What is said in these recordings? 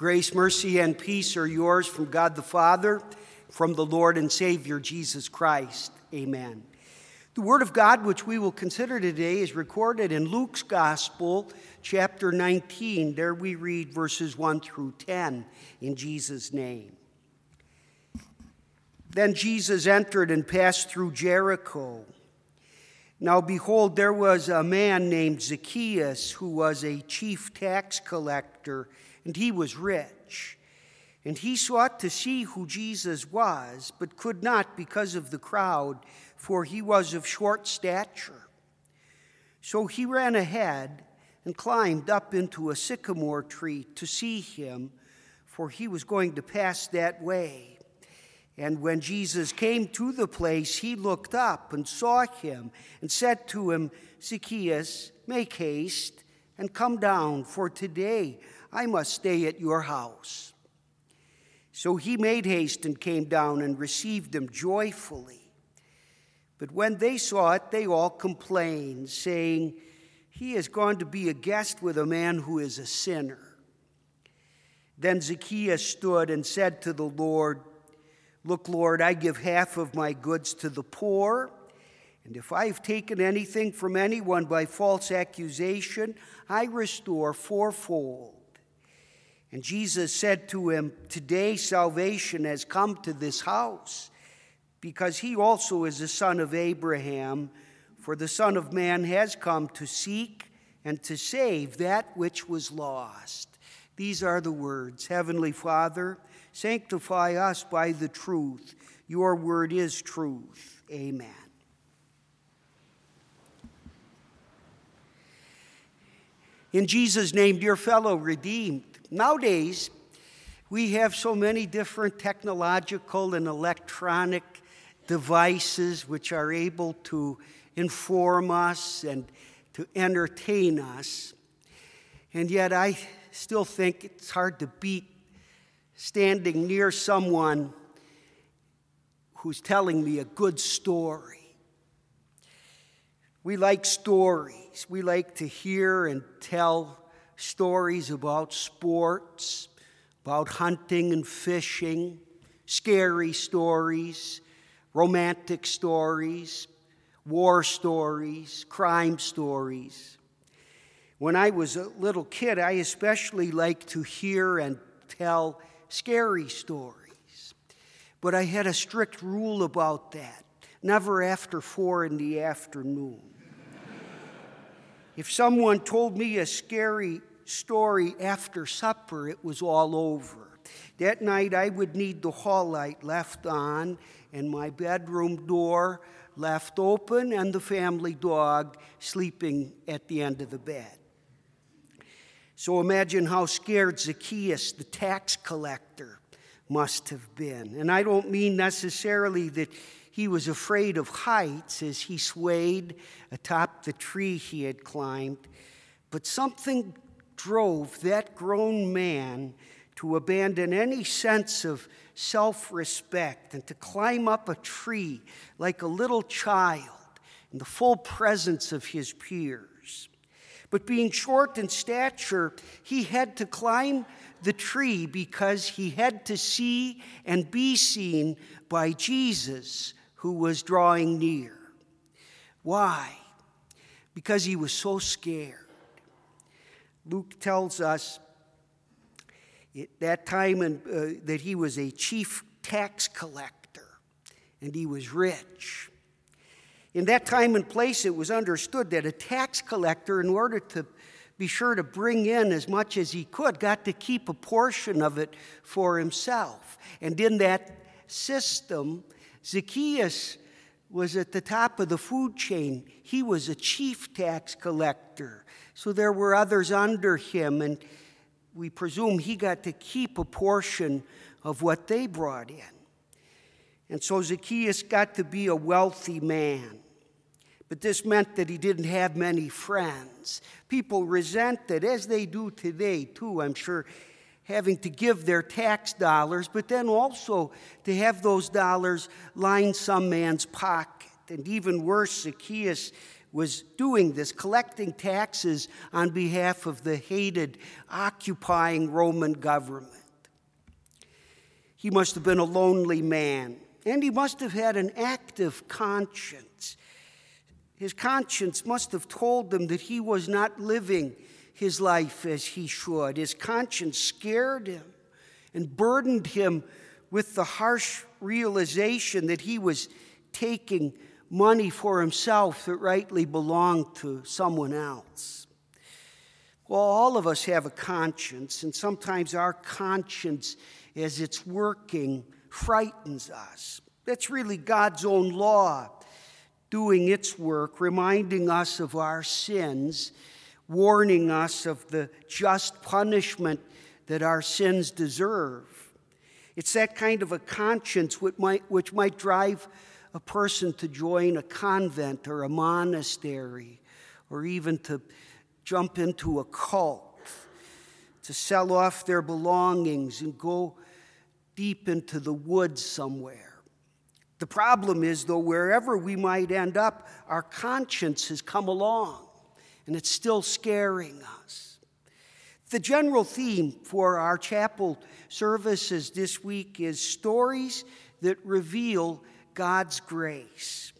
Grace, mercy, and peace are yours from God the Father, from the Lord and Savior Jesus Christ. Amen. The Word of God, which we will consider today, is recorded in Luke's Gospel, chapter 19. There we read verses 1 through 10 in Jesus' name. Then Jesus entered and passed through Jericho. Now, behold, there was a man named Zacchaeus who was a chief tax collector and he was rich. And he sought to see who Jesus was, but could not because of the crowd, for he was of short stature. So he ran ahead and climbed up into a sycamore tree to see him, for he was going to pass that way. And when Jesus came to the place, he looked up and saw him and said to him, Zacchaeus, make haste and come down, for today I must stay at your house. So he made haste and came down and received them joyfully. But when they saw it, they all complained, saying, He has gone to be a guest with a man who is a sinner. Then Zacchaeus stood and said to the Lord, Look, Lord, I give half of my goods to the poor. And if I have taken anything from anyone by false accusation, I restore fourfold. And Jesus said to him, Today salvation has come to this house, because he also is a son of Abraham. For the Son of Man has come to seek and to save that which was lost. These are the words Heavenly Father, sanctify us by the truth. Your word is truth. Amen. In Jesus' name, dear fellow redeemed, Nowadays, we have so many different technological and electronic devices which are able to inform us and to entertain us. And yet, I still think it's hard to beat standing near someone who's telling me a good story. We like stories, we like to hear and tell stories about sports, about hunting and fishing, scary stories, romantic stories, war stories, crime stories. When I was a little kid, I especially liked to hear and tell scary stories. But I had a strict rule about that never after four in the afternoon. if someone told me a scary story after supper, it was all over. That night, I would need the hall light left on and my bedroom door left open and the family dog sleeping at the end of the bed. So imagine how scared Zacchaeus, the tax collector, must have been. And I don't mean necessarily that he was afraid of heights as he swayed atop the tree he had climbed, but something drove that grown man to abandon any sense of self respect and to climb up a tree like a little child in the full presence of his peers. But being short in stature, he had to climb the tree because he had to see and be seen by Jesus, who was drawing near. Why? Because he was so scared. Luke tells us at that time in, uh, that he was a chief tax collector and he was rich. In that time and place, it was understood that a tax collector, in order to be sure to bring in as much as he could, got to keep a portion of it for himself. And in that system, Zacchaeus was at the top of the food chain. He was a chief tax collector. So there were others under him, and we presume he got to keep a portion of what they brought in. And so Zacchaeus got to be a wealthy man. But this meant that he didn't have many friends. People resented, as they do today, too, I'm sure, having to give their tax dollars, but then also to have those dollars line some man's pocket. And even worse, Zacchaeus was doing this, collecting taxes on behalf of the hated, occupying Roman government. He must have been a lonely man, and he must have had an active conscience. His conscience must have told him that he was not living his life as he should. His conscience scared him and burdened him with the harsh realization that he was taking money for himself that rightly belonged to someone else. Well, all of us have a conscience, and sometimes our conscience, as it's working, frightens us. That's really God's own law doing its work, reminding us of our sins, warning us of the just punishment that our sins deserve. It's that kind of a conscience which might, which might drive a person to join a convent or a monastery or even to jump into a cult, to sell off their belongings and go deep into the woods somewhere. The problem is, though, wherever we might end up, our conscience has come along and it's still scaring us. The general theme for our chapel services this week is stories that reveal God's grace.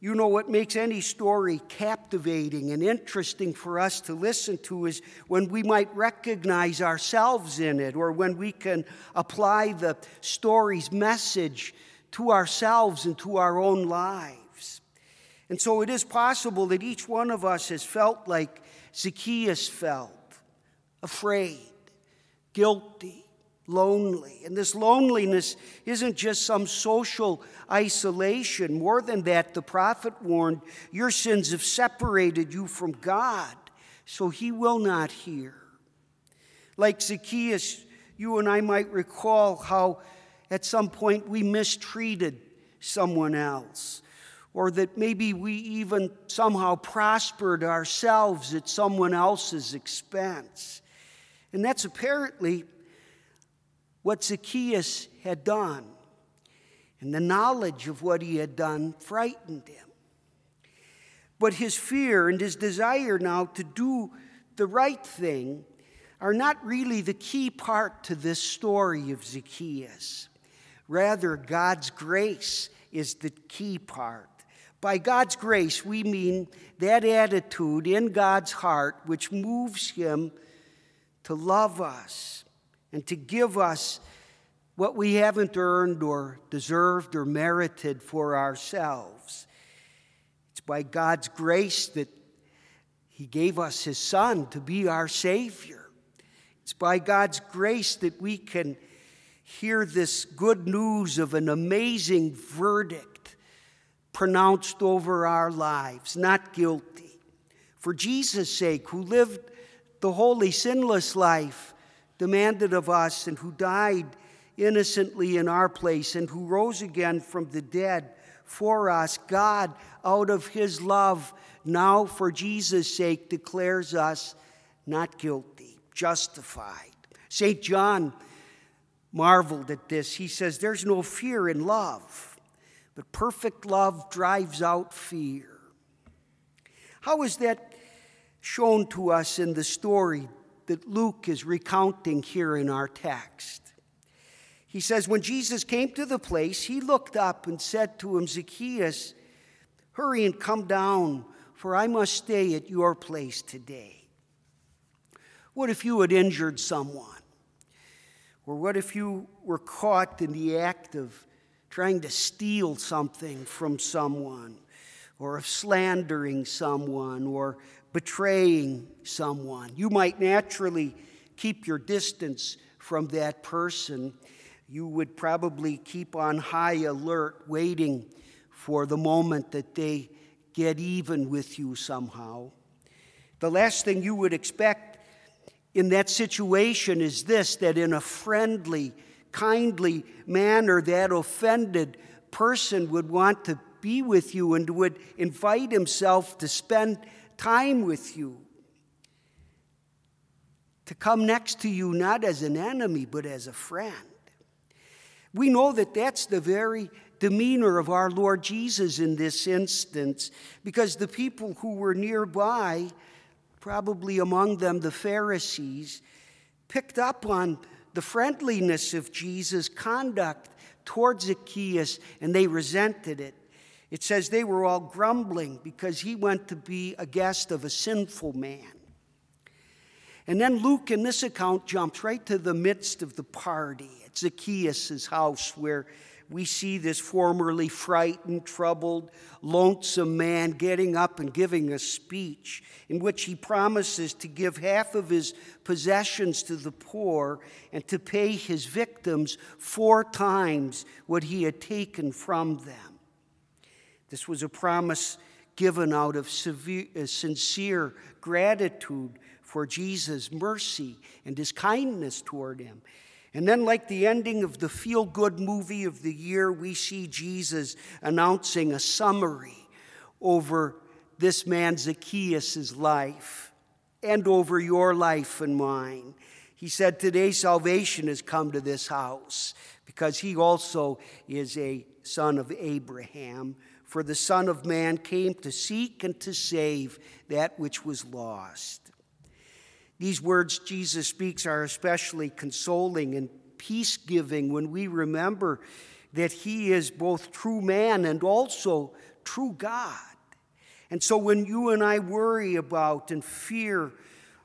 You know what makes any story captivating and interesting for us to listen to is when we might recognize ourselves in it or when we can apply the story's message to ourselves and to our own lives. And so it is possible that each one of us has felt like Zacchaeus felt afraid, guilty, lonely. And this loneliness isn't just some social isolation. More than that, the prophet warned, Your sins have separated you from God, so he will not hear. Like Zacchaeus, you and I might recall how at some point we mistreated someone else, or that maybe we even somehow prospered ourselves at someone else's expense. And that's apparently what Zacchaeus had done. And the knowledge of what he had done frightened him. But his fear and his desire now to do the right thing are not really the key part to this story of Zacchaeus. Rather, God's grace is the key part. By God's grace, we mean that attitude in God's heart which moves him to love us and to give us what we haven't earned or deserved or merited for ourselves. It's by God's grace that He gave us His Son to be our Savior. It's by God's grace that we can hear this good news of an amazing verdict pronounced over our lives, not guilty. For Jesus' sake, who lived the holy, sinless life demanded of us and who died innocently in our place and who rose again from the dead for us, God, out of his love, now for Jesus' sake, declares us not guilty, justified. St. John marveled at this. He says, There's no fear in love, but perfect love drives out fear. How is that shown to us in the story that Luke is recounting here in our text? He says, When Jesus came to the place, he looked up and said to him, Zacchaeus, hurry and come down, for I must stay at your place today. What if you had injured someone? Or what if you were caught in the act of trying to steal something from someone, or of slandering someone, or betraying someone? You might naturally keep your distance from that person you would probably keep on high alert, waiting for the moment that they get even with you somehow. The last thing you would expect in that situation is this that in a friendly, kindly manner, that offended person would want to be with you and would invite himself to spend time with you. To come next to you not as an enemy, but as a friend. We know that that's the very demeanor of our Lord Jesus in this instance, because the people who were nearby, probably among them the Pharisees, picked up on the friendliness of Jesus' conduct towards Zacchaeus and they resented it. It says they were all grumbling because he went to be a guest of a sinful man. And then Luke, in this account, jumps right to the midst of the party at Zacchaeus' house where we see this formerly frightened, troubled, lonesome man getting up and giving a speech in which he promises to give half of his possessions to the poor and to pay his victims four times what he had taken from them. This was a promise given out of severe, uh, sincere gratitude for Jesus' mercy and his kindness toward him. And then, like the ending of the feel good movie of the year, we see Jesus announcing a summary over this man Zacchaeus' life and over your life and mine. He said, Today salvation has come to this house because he also is a son of Abraham. For the Son of Man came to seek and to save that which was lost. These words Jesus speaks are especially consoling and peace giving when we remember that He is both true man and also true God. And so when you and I worry about and fear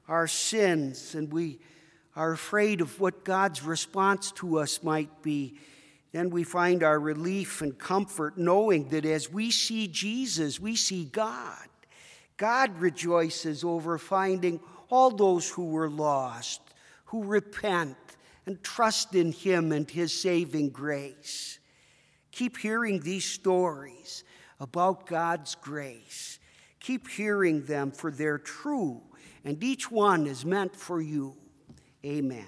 our sins and we are afraid of what God's response to us might be, then we find our relief and comfort knowing that as we see Jesus, we see God. God rejoices over finding all those who were lost, who repent and trust in Him and His saving grace. Keep hearing these stories about God's grace. Keep hearing them, for they're true, and each one is meant for you. Amen.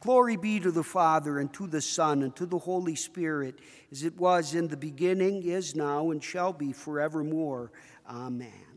Glory be to the Father, and to the Son, and to the Holy Spirit, as it was in the beginning, is now, and shall be forevermore. Amen.